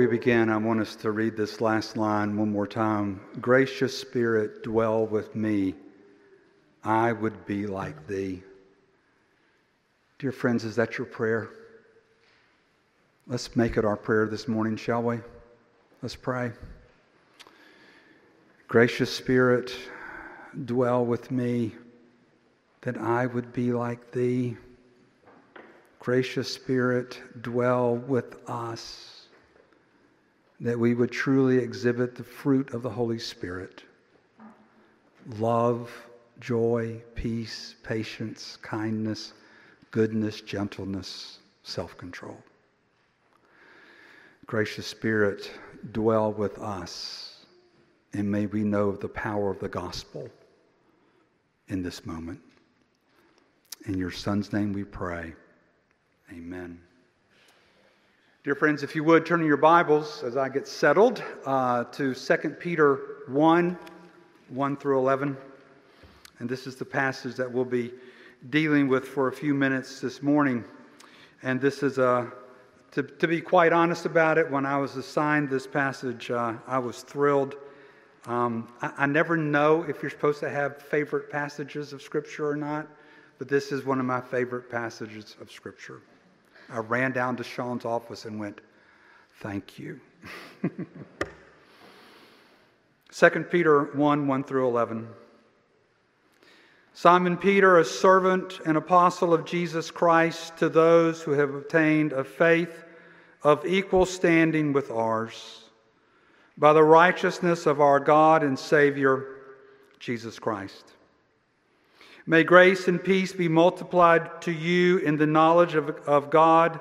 we begin, I want us to read this last line one more time. Gracious Spirit, dwell with me. I would be like thee. Dear friends, is that your prayer? Let's make it our prayer this morning, shall we? Let's pray. Gracious Spirit, dwell with me that I would be like thee. Gracious Spirit, dwell with us that we would truly exhibit the fruit of the Holy Spirit love, joy, peace, patience, kindness, goodness, gentleness, self control. Gracious Spirit, dwell with us, and may we know the power of the gospel in this moment. In your Son's name we pray. Amen. Dear friends, if you would turn in your Bibles as I get settled uh, to 2 Peter 1 1 through 11. And this is the passage that we'll be dealing with for a few minutes this morning. And this is a, to, to be quite honest about it, when I was assigned this passage, uh, I was thrilled. Um, I, I never know if you're supposed to have favorite passages of Scripture or not, but this is one of my favorite passages of Scripture. I ran down to Sean's office and went, Thank you. 2 Peter 1 1 through 11. Simon Peter, a servant and apostle of Jesus Christ, to those who have obtained a faith of equal standing with ours, by the righteousness of our God and Savior, Jesus Christ. May grace and peace be multiplied to you in the knowledge of, of God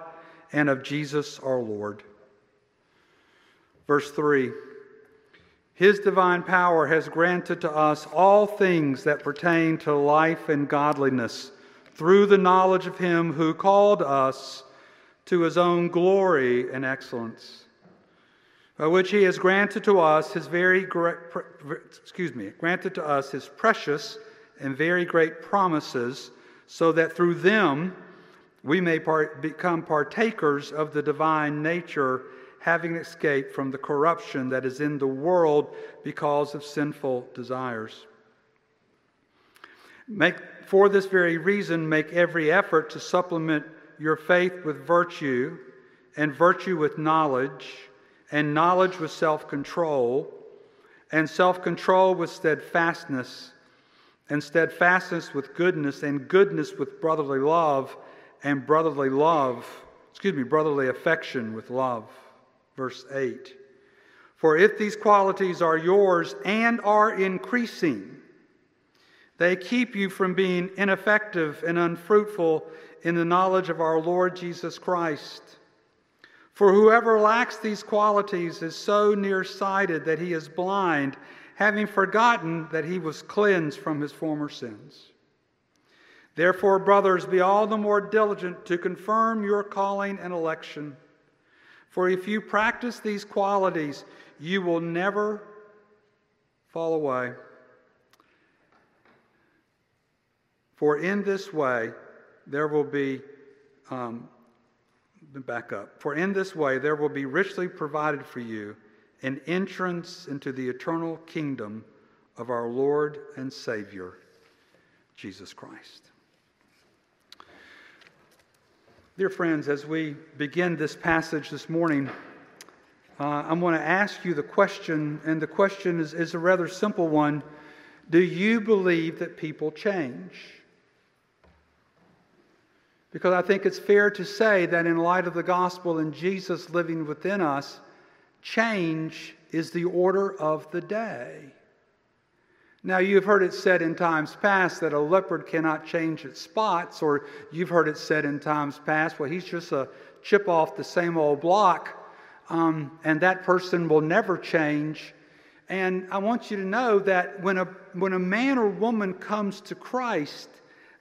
and of Jesus our Lord. Verse 3 His divine power has granted to us all things that pertain to life and godliness through the knowledge of Him who called us to His own glory and excellence. By which he has granted to us his very excuse me, granted to us his precious and very great promises, so that through them we may part, become partakers of the divine nature, having escaped from the corruption that is in the world because of sinful desires. Make, for this very reason, make every effort to supplement your faith with virtue, and virtue with knowledge, and knowledge with self control, and self control with steadfastness and steadfastness with goodness, and goodness with brotherly love, and brotherly love, excuse me, brotherly affection with love. Verse 8. For if these qualities are yours and are increasing, they keep you from being ineffective and unfruitful in the knowledge of our Lord Jesus Christ. For whoever lacks these qualities is so nearsighted that he is blind having forgotten that he was cleansed from his former sins. Therefore, brothers, be all the more diligent to confirm your calling and election. For if you practice these qualities, you will never fall away. For in this way, there will be, um, back up, for in this way, there will be richly provided for you an entrance into the eternal kingdom of our Lord and Savior, Jesus Christ. Dear friends, as we begin this passage this morning, uh, I'm going to ask you the question, and the question is, is a rather simple one Do you believe that people change? Because I think it's fair to say that in light of the gospel and Jesus living within us, Change is the order of the day. Now, you've heard it said in times past that a leopard cannot change its spots, or you've heard it said in times past, well, he's just a chip off the same old block, um, and that person will never change. And I want you to know that when a, when a man or woman comes to Christ,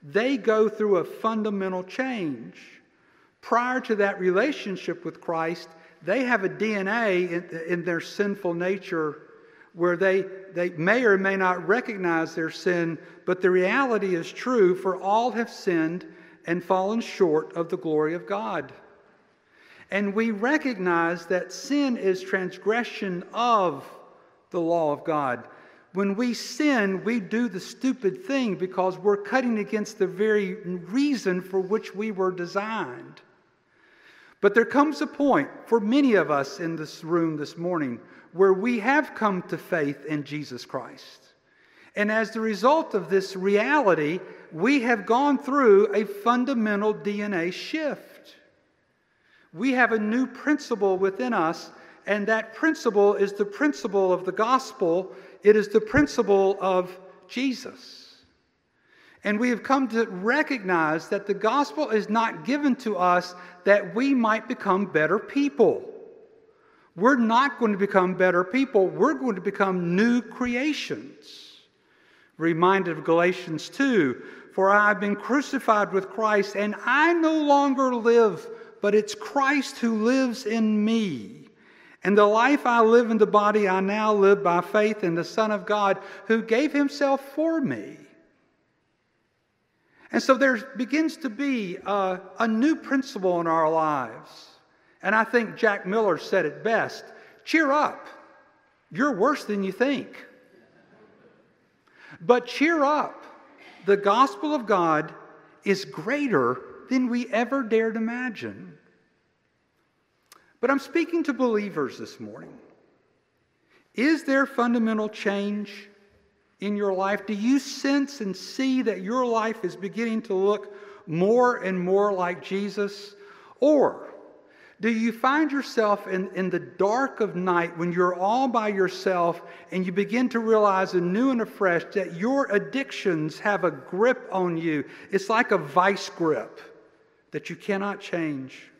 they go through a fundamental change. Prior to that relationship with Christ, they have a DNA in, in their sinful nature where they, they may or may not recognize their sin, but the reality is true for all have sinned and fallen short of the glory of God. And we recognize that sin is transgression of the law of God. When we sin, we do the stupid thing because we're cutting against the very reason for which we were designed. But there comes a point for many of us in this room this morning where we have come to faith in Jesus Christ. And as the result of this reality, we have gone through a fundamental DNA shift. We have a new principle within us, and that principle is the principle of the gospel, it is the principle of Jesus. And we have come to recognize that the gospel is not given to us that we might become better people. We're not going to become better people, we're going to become new creations. Reminded of Galatians 2 For I have been crucified with Christ, and I no longer live, but it's Christ who lives in me. And the life I live in the body, I now live by faith in the Son of God who gave himself for me. And so there begins to be a, a, new principle in our lives. And I think Jack Miller said it best cheer up. You're worse than you think. But cheer up. The gospel of God is greater than we ever dared imagine. But I'm speaking to believers this morning. Is there fundamental change in your life? Do you sense and see that your life is beginning to look more and more like Jesus? Or do you find yourself in, in the dark of night when you're all by yourself and you begin to realize anew and afresh that your addictions have a grip on you? It's like a vice grip that you cannot change.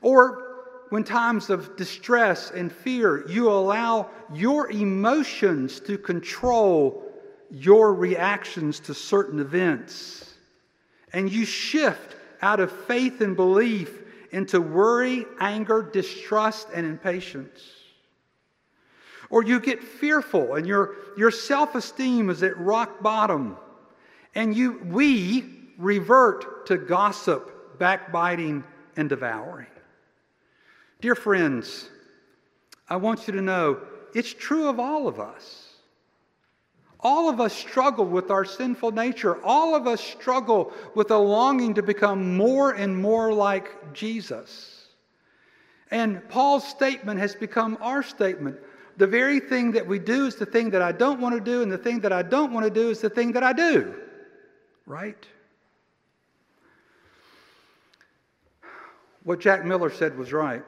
Or when times of distress and fear, you allow your emotions to control your reactions to certain events. And you shift out of faith and belief into worry, anger, distrust, and impatience. Or you get fearful and your, your self esteem is at rock bottom. And you, we revert to gossip, backbiting, and devouring. Dear friends, I want you to know it's true of all of us. All of us struggle with our sinful nature. All of us struggle with a longing to become more and more like Jesus. And Paul's statement has become our statement. The very thing that we do is the thing that I don't want to do, and the thing that I don't want to do is the thing that I do. Right? What Jack Miller said was right.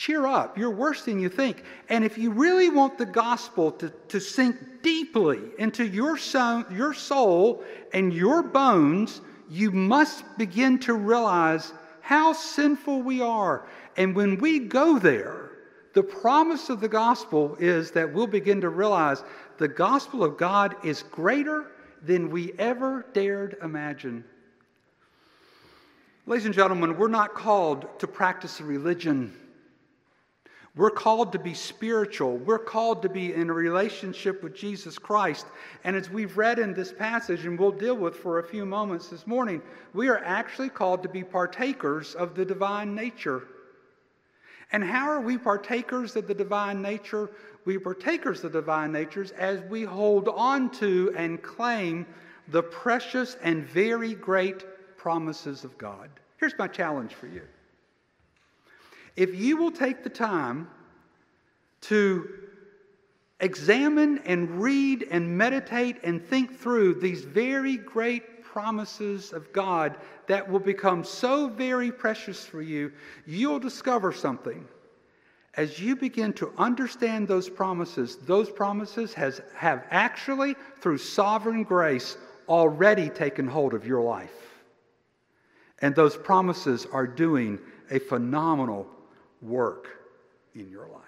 Cheer up. You're worse than you think. And if you really want the gospel to, to sink deeply into your your soul and your bones, you must begin to realize how sinful we are. And when we go there, the promise of the gospel is that we'll begin to realize the gospel of God is greater than we ever dared imagine. Ladies and gentlemen, we're not called to practice a religion we're called to be spiritual. We're called to be in a relationship with Jesus Christ. And as we've read in this passage, and we'll deal with for a few moments this morning, we are actually called to be partakers of the divine nature. And how are we partakers of the divine nature? We partakers of the divine natures as we hold on to and claim the precious and very great promises of God. Here's my challenge for you. If you will take the time to examine and read and meditate and think through these very great promises of God that will become so very precious for you, you'll discover something. As you begin to understand those promises, those promises has, have actually, through sovereign grace, already taken hold of your life. And those promises are doing a phenomenal work in your life.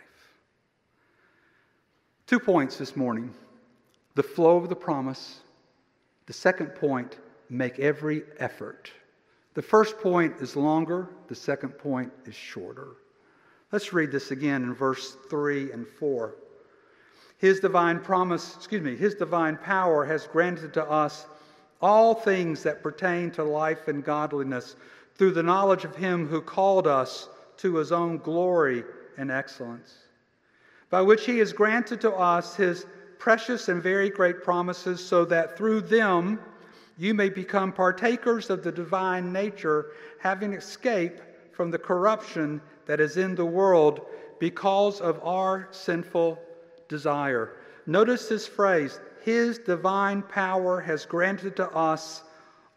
Two points this morning the flow of the promise. The second point, make every effort. The first point is longer, the second point is shorter. Let's read this again in verse 3 and 4. His divine promise, excuse me, his divine power has granted to us all things that pertain to life and godliness through the knowledge of him who called us to his own glory and excellence, by which he has granted to us his precious and very great promises, so that through them you may become partakers of the divine nature, having escaped from the corruption that is in the world because of our sinful desire. Notice this phrase His divine power has granted to us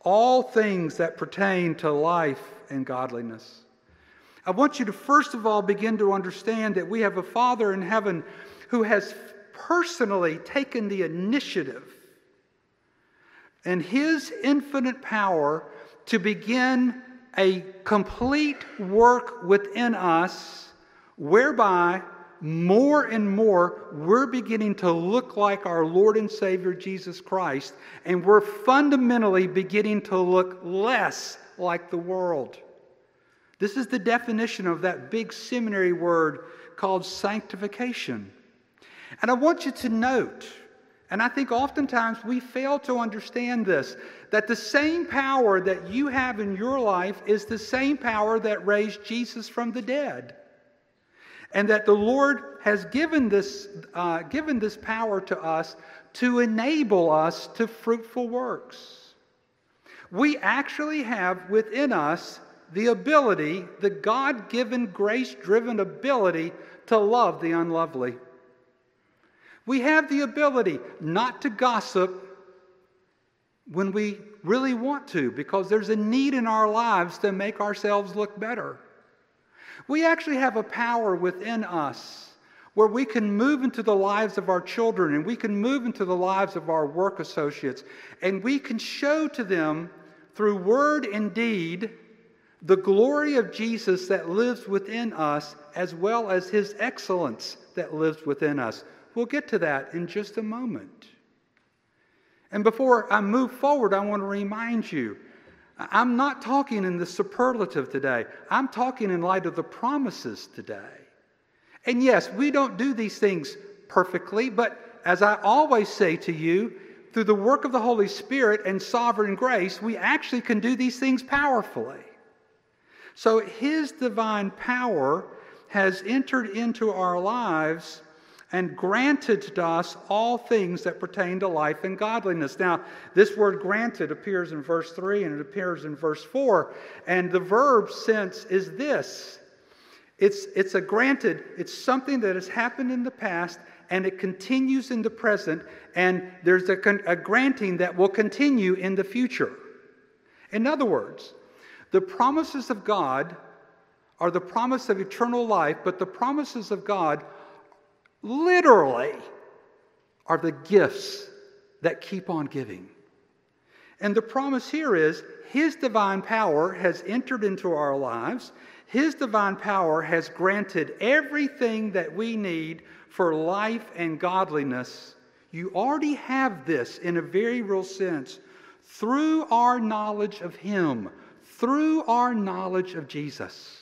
all things that pertain to life and godliness. I want you to first of all begin to understand that we have a Father in heaven who has personally taken the initiative and his infinite power to begin a complete work within us whereby more and more we're beginning to look like our Lord and Savior Jesus Christ, and we're fundamentally beginning to look less like the world. This is the definition of that big seminary word called sanctification. And I want you to note, and I think oftentimes we fail to understand this, that the same power that you have in your life is the same power that raised Jesus from the dead. And that the Lord has given this, uh, given this power to us to enable us to fruitful works. We actually have within us the ability, the God given, grace driven ability to love the unlovely. We have the ability not to gossip when we really want to because there's a need in our lives to make ourselves look better. We actually have a power within us where we can move into the lives of our children and we can move into the lives of our work associates and we can show to them through word and deed the glory of Jesus that lives within us, as well as his excellence that lives within us. We'll get to that in just a moment. And before I move forward, I want to remind you I'm not talking in the superlative today, I'm talking in light of the promises today. And yes, we don't do these things perfectly, but as I always say to you, through the work of the Holy Spirit and sovereign grace, we actually can do these things powerfully. So His divine power has entered into our lives and granted to us all things that pertain to life and godliness. Now, this word granted appears in verse 3 and it appears in verse 4. And the verb sense is this it's, it's a granted, it's something that has happened in the past and it continues in the present, and there's a, a granting that will continue in the future. In other words, the promises of God are the promise of eternal life, but the promises of God literally are the gifts that keep on giving. And the promise here is His divine power has entered into our lives. His divine power has granted everything that we need for life and godliness. You already have this in a very real sense through our knowledge of Him through our knowledge of Jesus.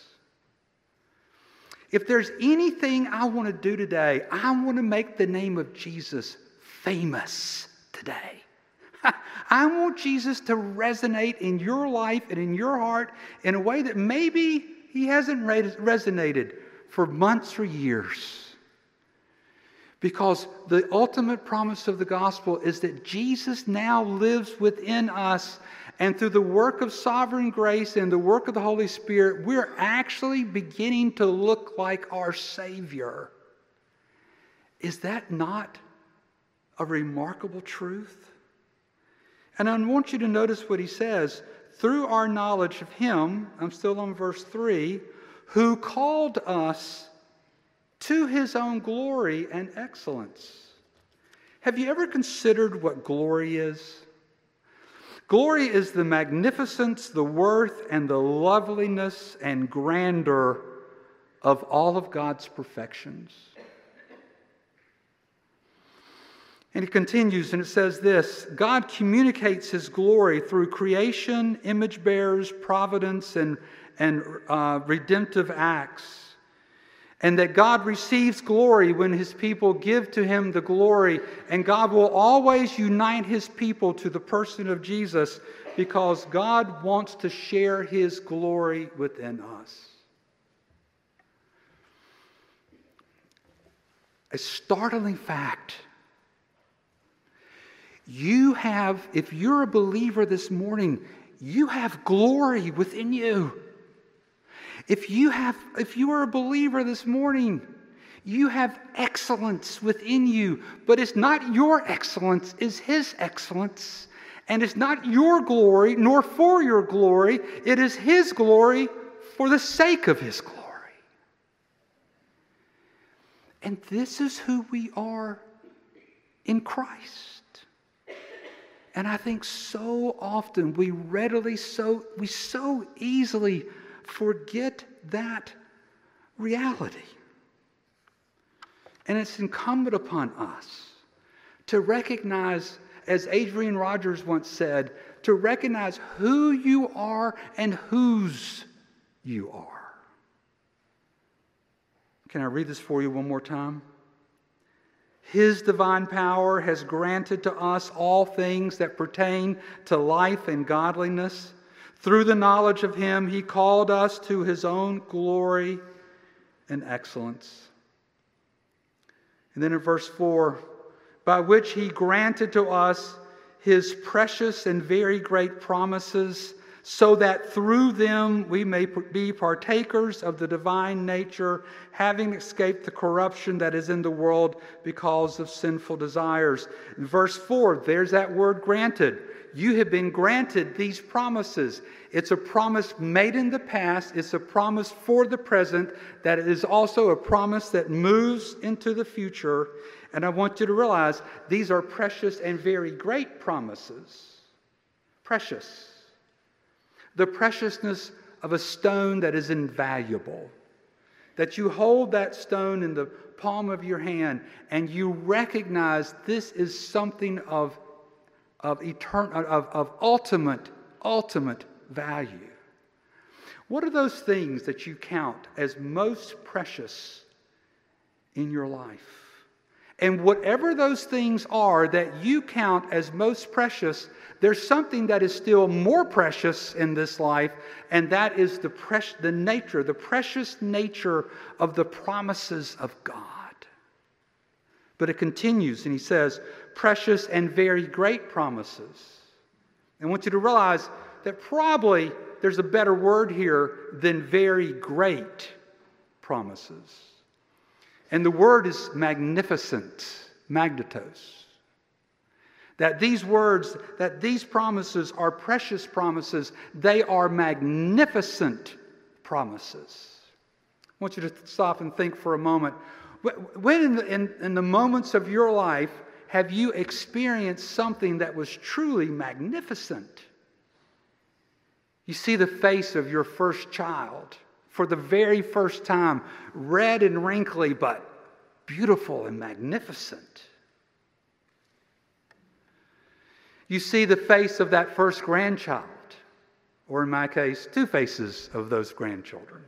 If there's anything I want to do today, I want to make the name of Jesus famous today. I want Jesus to resonate in your life and in your heart in a way that maybe he hasn't resonated for months or years. Because the ultimate promise of the gospel is that Jesus now lives within us and through the work of sovereign grace and the work of the Holy Spirit, we're actually beginning to look like our Savior. Is that not a remarkable truth? And I want you to notice what he says through our knowledge of Him, I'm still on verse 3, who called us to His own glory and excellence. Have you ever considered what glory is? Glory is the magnificence, the worth, and the loveliness and grandeur of all of God's perfections. And it continues and it says this God communicates his glory through creation, image bearers, providence, and, and uh, redemptive acts. And that God receives glory when his people give to him the glory, and God will always unite his people to the person of Jesus because God wants to share his glory within us. A startling fact. You have, if you're a believer this morning, you have glory within you. If you have if you are a believer this morning, you have excellence within you, but it's not your excellence, it's his excellence. And it's not your glory nor for your glory, it is his glory for the sake of his glory. And this is who we are in Christ. And I think so often we readily so we so easily forget that reality. And it's incumbent upon us to recognize, as Adrian Rogers once said, to recognize who you are and whose you are. Can I read this for you one more time? His divine power has granted to us all things that pertain to life and godliness through the knowledge of him, he called us to his own glory and excellence. And then in verse 4, by which he granted to us his precious and very great promises, so that through them we may be partakers of the divine nature, having escaped the corruption that is in the world because of sinful desires. In verse 4, there's that word granted you have been granted these promises. It's a promise made in the past, it's a promise for the present, that it is also a promise that moves into the future. And I want you to realize these are precious and very great promises. Precious. The preciousness of a stone that is invaluable. That you hold that stone in the palm of your hand and you recognize this is something of of, eternal, of, of ultimate, ultimate value. What are those things that you count as most precious in your life? And whatever those things are that you count as most precious, there's something that is still more precious in this life, and that is the, pres- the nature, the precious nature of the promises of God. But it continues, and he says, precious and very great promises. I want you to realize that probably there's a better word here than very great promises. And the word is magnificent, magnetos. That these words, that these promises are precious promises, they are magnificent promises. I want you to stop and think for a moment. When in the, in, in the moments of your life have you experienced something that was truly magnificent? You see the face of your first child for the very first time, red and wrinkly, but beautiful and magnificent. You see the face of that first grandchild, or in my case, two faces of those grandchildren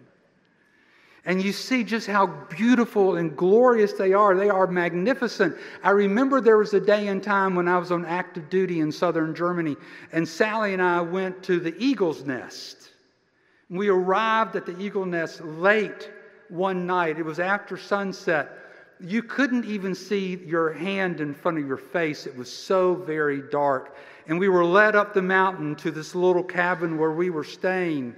and you see just how beautiful and glorious they are. They are magnificent. I remember there was a day and time when I was on active duty in southern Germany, and Sally and I went to the eagle's nest. We arrived at the eagle nest late one night. It was after sunset. You couldn't even see your hand in front of your face, it was so very dark. And we were led up the mountain to this little cabin where we were staying.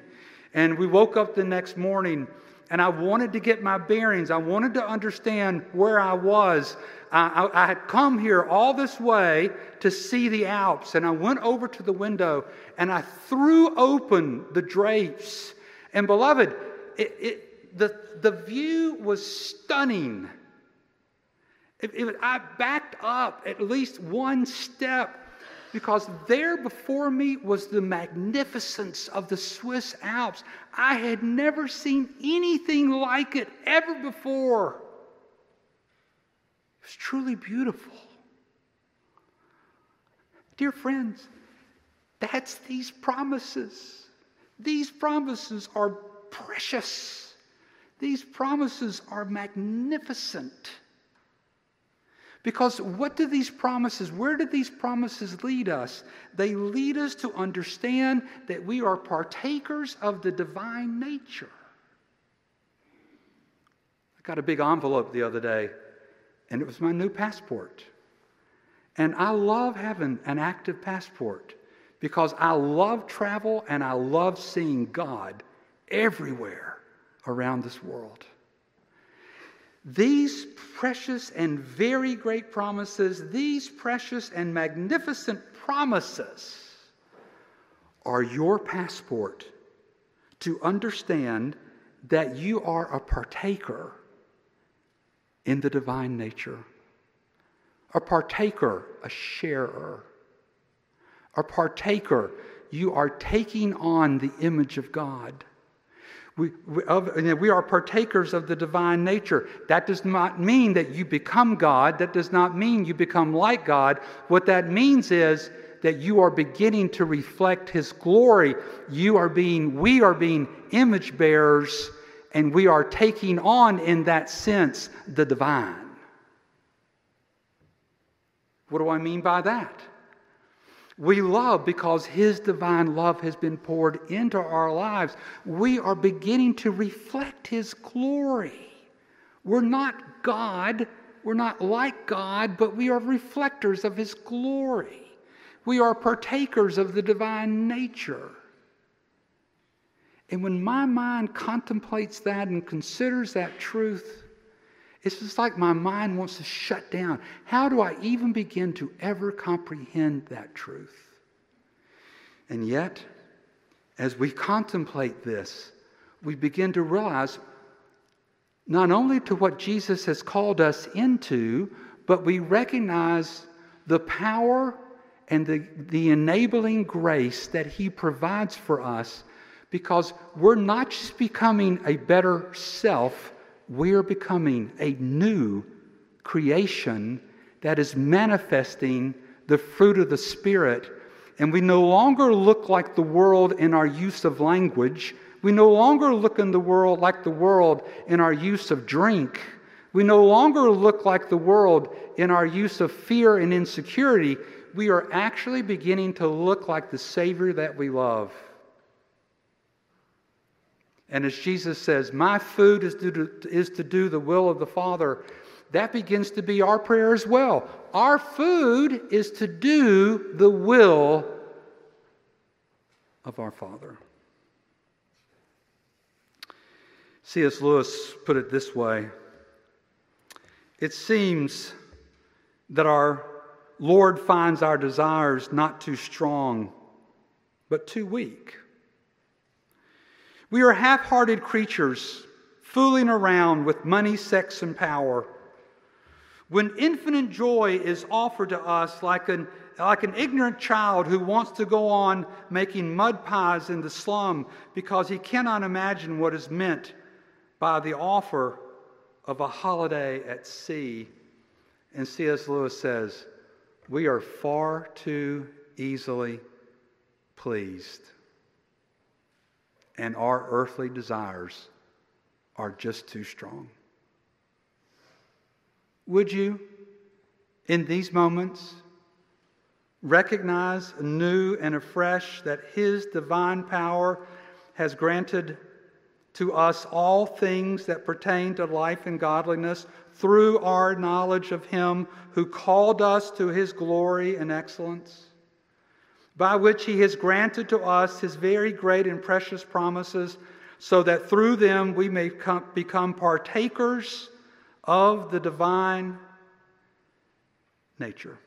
And we woke up the next morning and I wanted to get my bearings. I wanted to understand where I was. I, I, I, had come here all this way to see the Alps, and I went over to the window and I threw open the drapes. And, beloved, it, it, the, the view was stunning. It, I backed up at least one step because there before me was the magnificence of the Swiss Alps. I had never seen anything like it ever before. It was truly beautiful. Dear friends, that's these promises. These promises are precious. These promises are magnificent. Because what do these promises, where do these promises lead us? They lead us to understand that we are partakers of the divine nature. I got a big envelope the other day, and it was my new passport. And I love having an active passport because I love travel and I love seeing God everywhere around this world. These precious and very great promises, these precious and magnificent promises, are your passport to understand that you are a partaker in the divine nature, a partaker, a sharer, a partaker. You are taking on the image of God. We, we, we, are partakers of the divine nature. That does not mean that you become God. That does not mean you become like God. What that means is that you are beginning to reflect His glory. You are being, we are being image bearers, and we are taking on, in that sense, the divine. What do I mean by that? We love because His divine love has been poured into our lives. We are beginning to reflect His glory. We're not God, we're not like God, but we are reflectors of His glory. We are partakers of the divine nature. And when my mind contemplates that and considers that truth, it's just like my mind wants to shut down. How do I even begin to ever comprehend that truth? And yet, as we contemplate this, we begin to realize not only to what Jesus has called us into, but we recognize the power and the, the enabling grace that He provides for us because we're not just becoming a better self we are becoming a new creation that is manifesting the fruit of the Spirit. And we no longer look like the world in our use of language. We no longer look in the world like the world in our use of drink. We no longer look like the world in our use of fear and insecurity. We are actually beginning to look like the Savior that we love. And as Jesus says, My food is to, is to do the will of the Father, that begins to be our prayer as well. Our food is to do the will of our Father. C.S. Lewis put it this way It seems that our Lord finds our desires not too strong, but too weak. We are half hearted creatures fooling around with money, sex, and power. When infinite joy is offered to us like an, like an ignorant child who wants to go on making mud pies in the slum because he cannot imagine what is meant by the offer of a holiday at sea. And C.S. Lewis says, We are far too easily pleased and our earthly desires are just too strong. Would you, in these moments, recognize anew and afresh that His divine power has granted to us all things that pertain to life and godliness through our knowledge of Him who called us to His glory and excellence? By which he has granted to us his very great and precious promises, so that through them we may become partakers of the divine nature.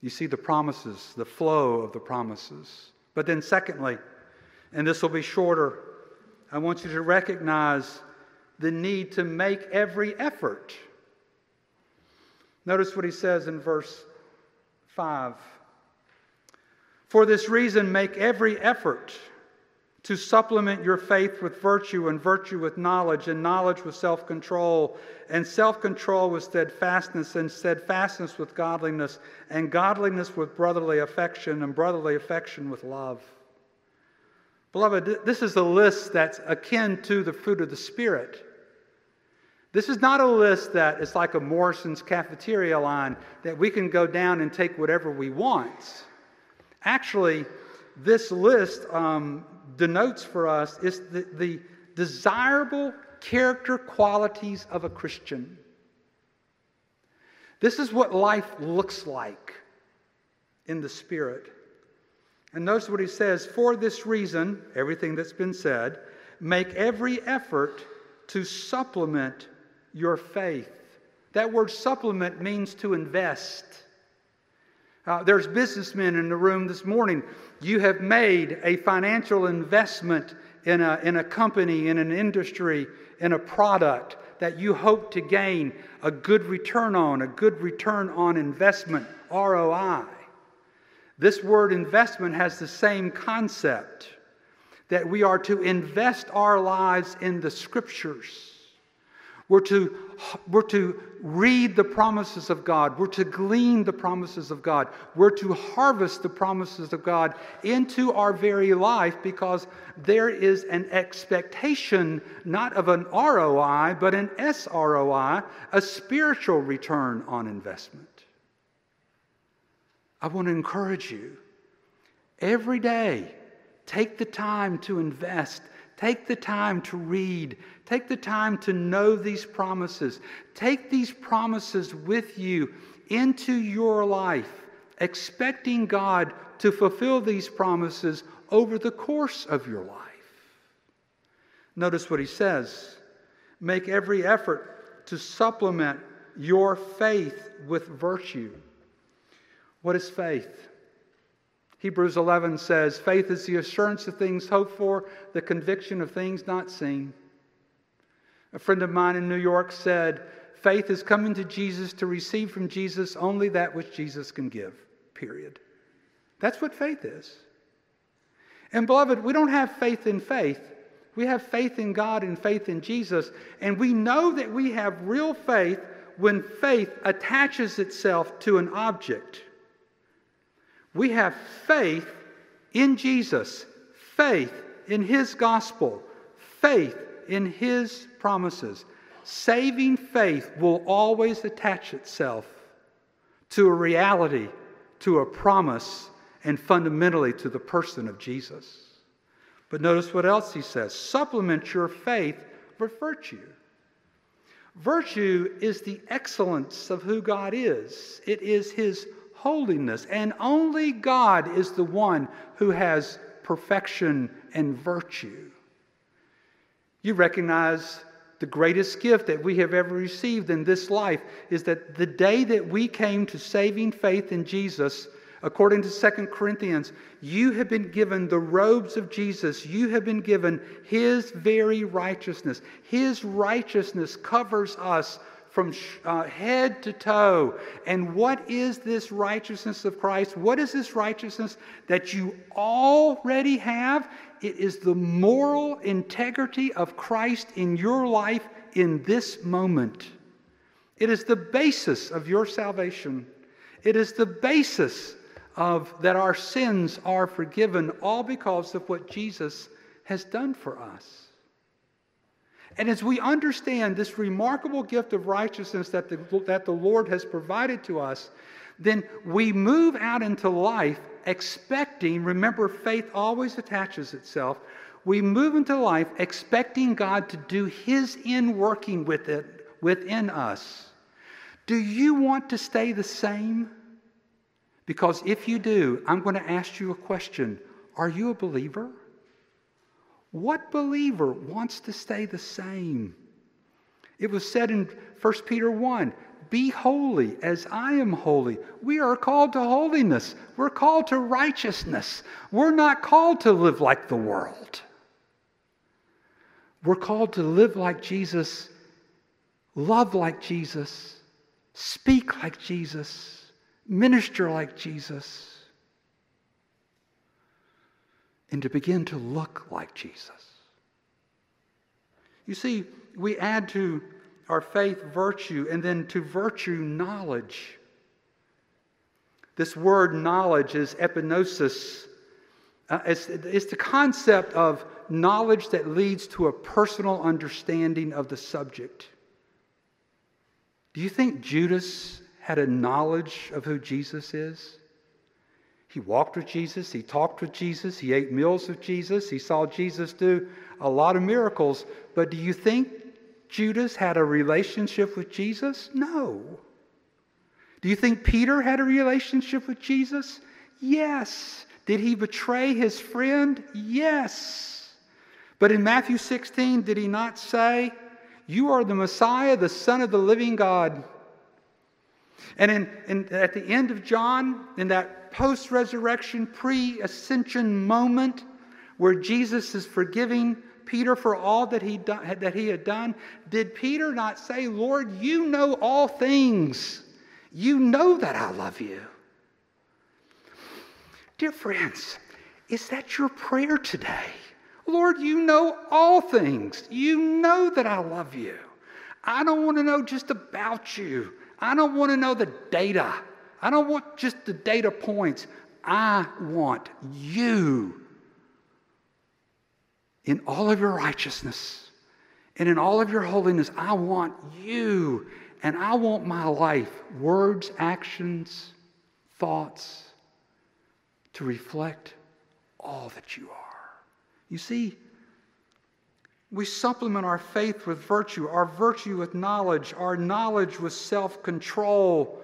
You see the promises, the flow of the promises. But then, secondly, and this will be shorter, I want you to recognize the need to make every effort. Notice what he says in verse 5. For this reason, make every effort to supplement your faith with virtue, and virtue with knowledge, and knowledge with self control, and self control with steadfastness, and steadfastness with godliness, and godliness with brotherly affection, and brotherly affection with love. Beloved, this is a list that's akin to the fruit of the Spirit. This is not a list that is like a Morrison's cafeteria line that we can go down and take whatever we want. Actually, this list um, denotes for us is the, the desirable character qualities of a Christian. This is what life looks like in the Spirit. And notice what he says for this reason, everything that's been said, make every effort to supplement your faith. That word supplement means to invest. Uh, there's businessmen in the room this morning. You have made a financial investment in a, in a company, in an industry, in a product that you hope to gain a good return on, a good return on investment, ROI. This word investment has the same concept that we are to invest our lives in the scriptures. We're to, we're to read the promises of God. We're to glean the promises of God. We're to harvest the promises of God into our very life because there is an expectation not of an ROI, but an SROI, a spiritual return on investment. I want to encourage you every day, take the time to invest. Take the time to read. Take the time to know these promises. Take these promises with you into your life, expecting God to fulfill these promises over the course of your life. Notice what he says make every effort to supplement your faith with virtue. What is faith? Hebrews 11 says, Faith is the assurance of things hoped for, the conviction of things not seen. A friend of mine in New York said, Faith is coming to Jesus to receive from Jesus only that which Jesus can give, period. That's what faith is. And beloved, we don't have faith in faith. We have faith in God and faith in Jesus. And we know that we have real faith when faith attaches itself to an object. We have faith in Jesus, faith in His gospel, faith in His promises. Saving faith will always attach itself to a reality, to a promise, and fundamentally to the person of Jesus. But notice what else he says supplement your faith with virtue. Virtue is the excellence of who God is, it is His holiness. And only God is the one who has perfection and virtue. You recognize the greatest gift that we have ever received in this life is that the day that we came to saving faith in Jesus, according to 2 Corinthians, you have been given the robes of Jesus. You have been given his very righteousness. His righteousness covers us from uh, head to toe. And what is this righteousness of Christ? What is this righteousness that you already have? It is the moral integrity of Christ in your life in this moment. It is the basis of your salvation. It is the basis of that our sins are forgiven, all because of what Jesus has done for us. And as we understand this remarkable gift of righteousness that the, that the Lord has provided to us, then we move out into life expecting, remember, faith always attaches itself. We move into life expecting God to do His in working with it within us. Do you want to stay the same? Because if you do, I'm going to ask you a question Are you a believer? What believer wants to stay the same? It was said in 1 Peter 1 Be holy as I am holy. We are called to holiness, we're called to righteousness. We're not called to live like the world. We're called to live like Jesus, love like Jesus, speak like Jesus, minister like Jesus. And to begin to look like Jesus. You see, we add to our faith virtue and then to virtue knowledge. This word knowledge is epignosis. Uh, it's, it's the concept of knowledge that leads to a personal understanding of the subject. Do you think Judas had a knowledge of who Jesus is? He walked with Jesus, he talked with Jesus, he ate meals with Jesus, he saw Jesus do a lot of miracles. But do you think Judas had a relationship with Jesus? No. Do you think Peter had a relationship with Jesus? Yes. Did he betray his friend? Yes. But in Matthew 16, did he not say, You are the Messiah, the Son of the living God? And in, in, at the end of John, in that post resurrection, pre ascension moment where Jesus is forgiving Peter for all that he, that he had done, did Peter not say, Lord, you know all things? You know that I love you. Dear friends, is that your prayer today? Lord, you know all things. You know that I love you. I don't want to know just about you. I don't want to know the data. I don't want just the data points. I want you in all of your righteousness and in all of your holiness. I want you. And I want my life, words, actions, thoughts, to reflect all that you are. You see, we supplement our faith with virtue, our virtue with knowledge, our knowledge with self control.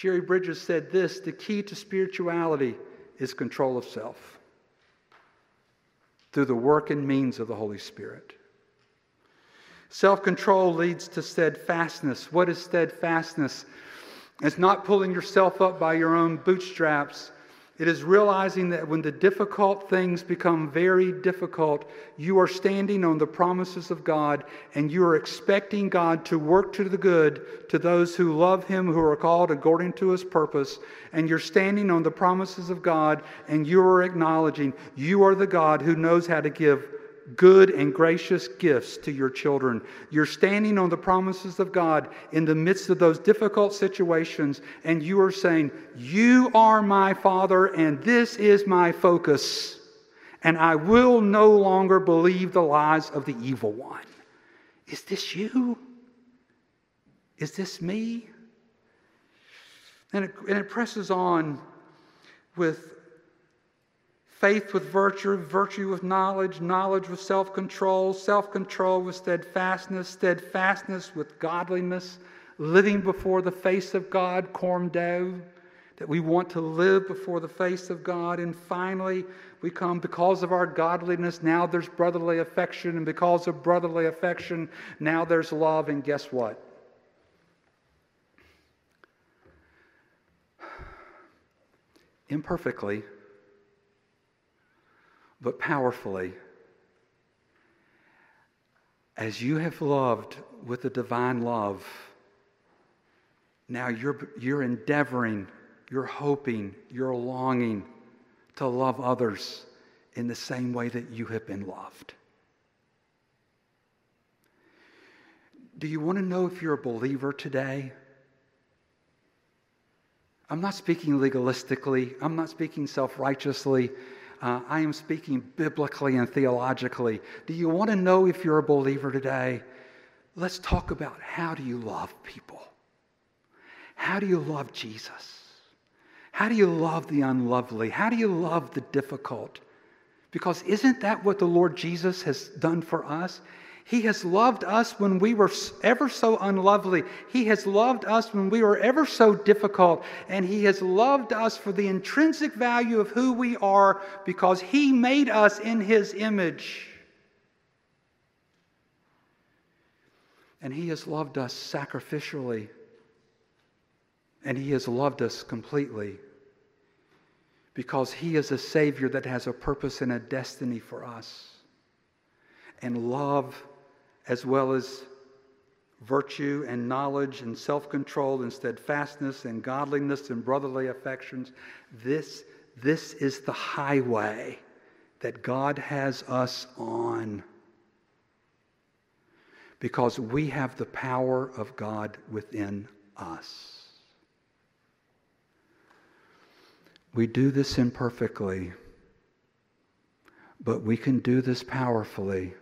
Jerry Bridges said this the key to spirituality is control of self through the work and means of the Holy Spirit. Self control leads to steadfastness. What is steadfastness? It's not pulling yourself up by your own bootstraps. It is realizing that when the difficult things become very difficult, you are standing on the promises of God and you are expecting God to work to the good to those who love Him, who are called according to His purpose. And you're standing on the promises of God and you are acknowledging you are the God who knows how to give good and gracious gifts to your children. You're standing on the promises of God in the midst of those difficult situations, and you are saying, You are my Father, and this is my focus, and I will no longer believe the lies of the evil one. Is this you? Is this me? And it, and it presses on with faith with virtue, virtue with knowledge, knowledge with self control, self control with steadfastness, steadfastness with godliness, living before the face of God, coram Deo, that we want to live before the face of God. And finally, we come because of our godliness, now there's brotherly affection, and because of brotherly affection, now there's love. And guess what? Imperfectly, but powerfully. As you have loved with the divine love, now you're, you're endeavoring, you're hoping, you're longing to love others in the same way that you have been loved. Do you want to know if you're a believer today? I'm not speaking legalistically, I'm not speaking self righteously. Uh, I am speaking biblically and theologically. Do you want to know if you're a believer today? Let's talk about how do you love people? How do you love Jesus? How do you love the unlovely? How do you love the difficult? Because isn't that what the Lord Jesus has done for us? He has loved us when we were ever so unlovely. He has loved us when we were ever so difficult. And He has loved us for the intrinsic value of who we are because He made us in His image. And He has loved us sacrificially. And He has loved us completely because He is a Savior that has a purpose and a destiny for us. And love as well as virtue and knowledge and self control and steadfastness and godliness and brotherly affections. This, this is the highway that God has us on because we have the power of God within us. We do this imperfectly, But we can do this powerfully.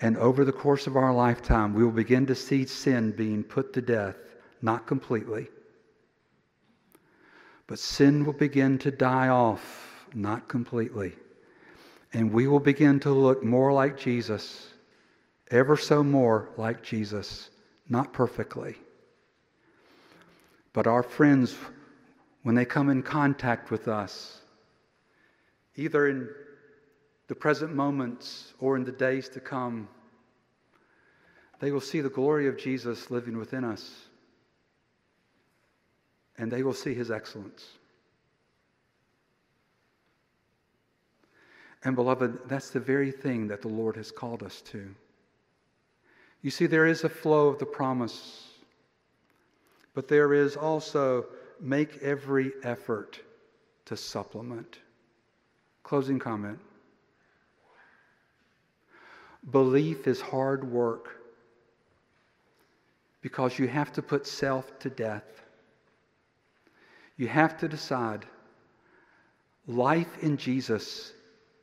And over the course of our lifetime, we will begin to see sin being put to death, not completely. But sin will begin to die off, not completely. And we will begin to look more like Jesus, ever so more like Jesus, not perfectly. But our friends, when they come in contact with us, either in the present moments or in the days to come, they will see the glory of Jesus living within us. And they will see his excellence. And, beloved, that's the very thing that the Lord has called us to. You see, there is a flow of the promise, but there is also make every effort to supplement. Closing comment. Belief is hard work because you have to put self to death. You have to decide life in Jesus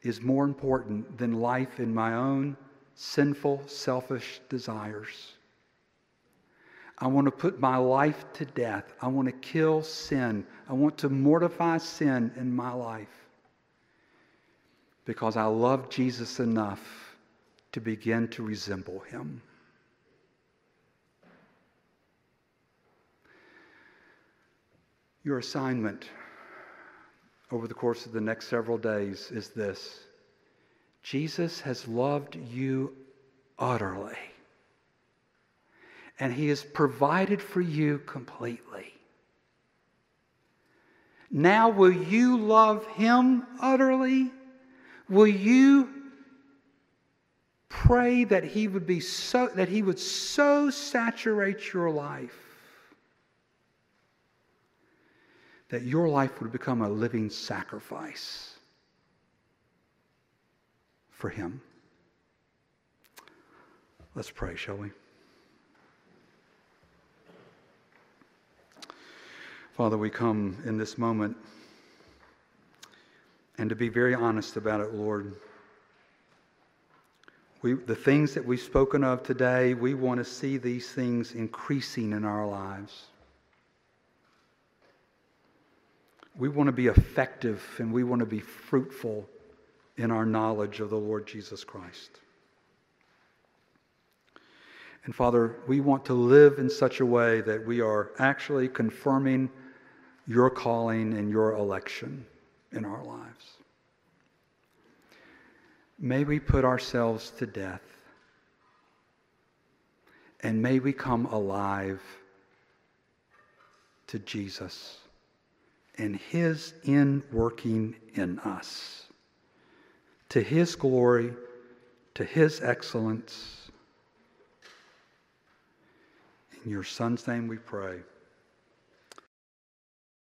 is more important than life in my own sinful, selfish desires. I want to put my life to death. I want to kill sin. I want to mortify sin in my life because I love Jesus enough to begin to resemble him. Your assignment over the course of the next several days is this Jesus has loved you utterly, and He has provided for you completely. Now, will you love Him utterly? Will you pray that He would be so that He would so saturate your life that your life would become a living sacrifice for Him. Let's pray, shall we? Father, we come in this moment and to be very honest about it, Lord. We, the things that we've spoken of today, we want to see these things increasing in our lives. We want to be effective and we want to be fruitful in our knowledge of the Lord Jesus Christ. And Father, we want to live in such a way that we are actually confirming your calling and your election in our lives. May we put ourselves to death and may we come alive to Jesus and His in working in us. To His glory, to His excellence. In your Son's name we pray.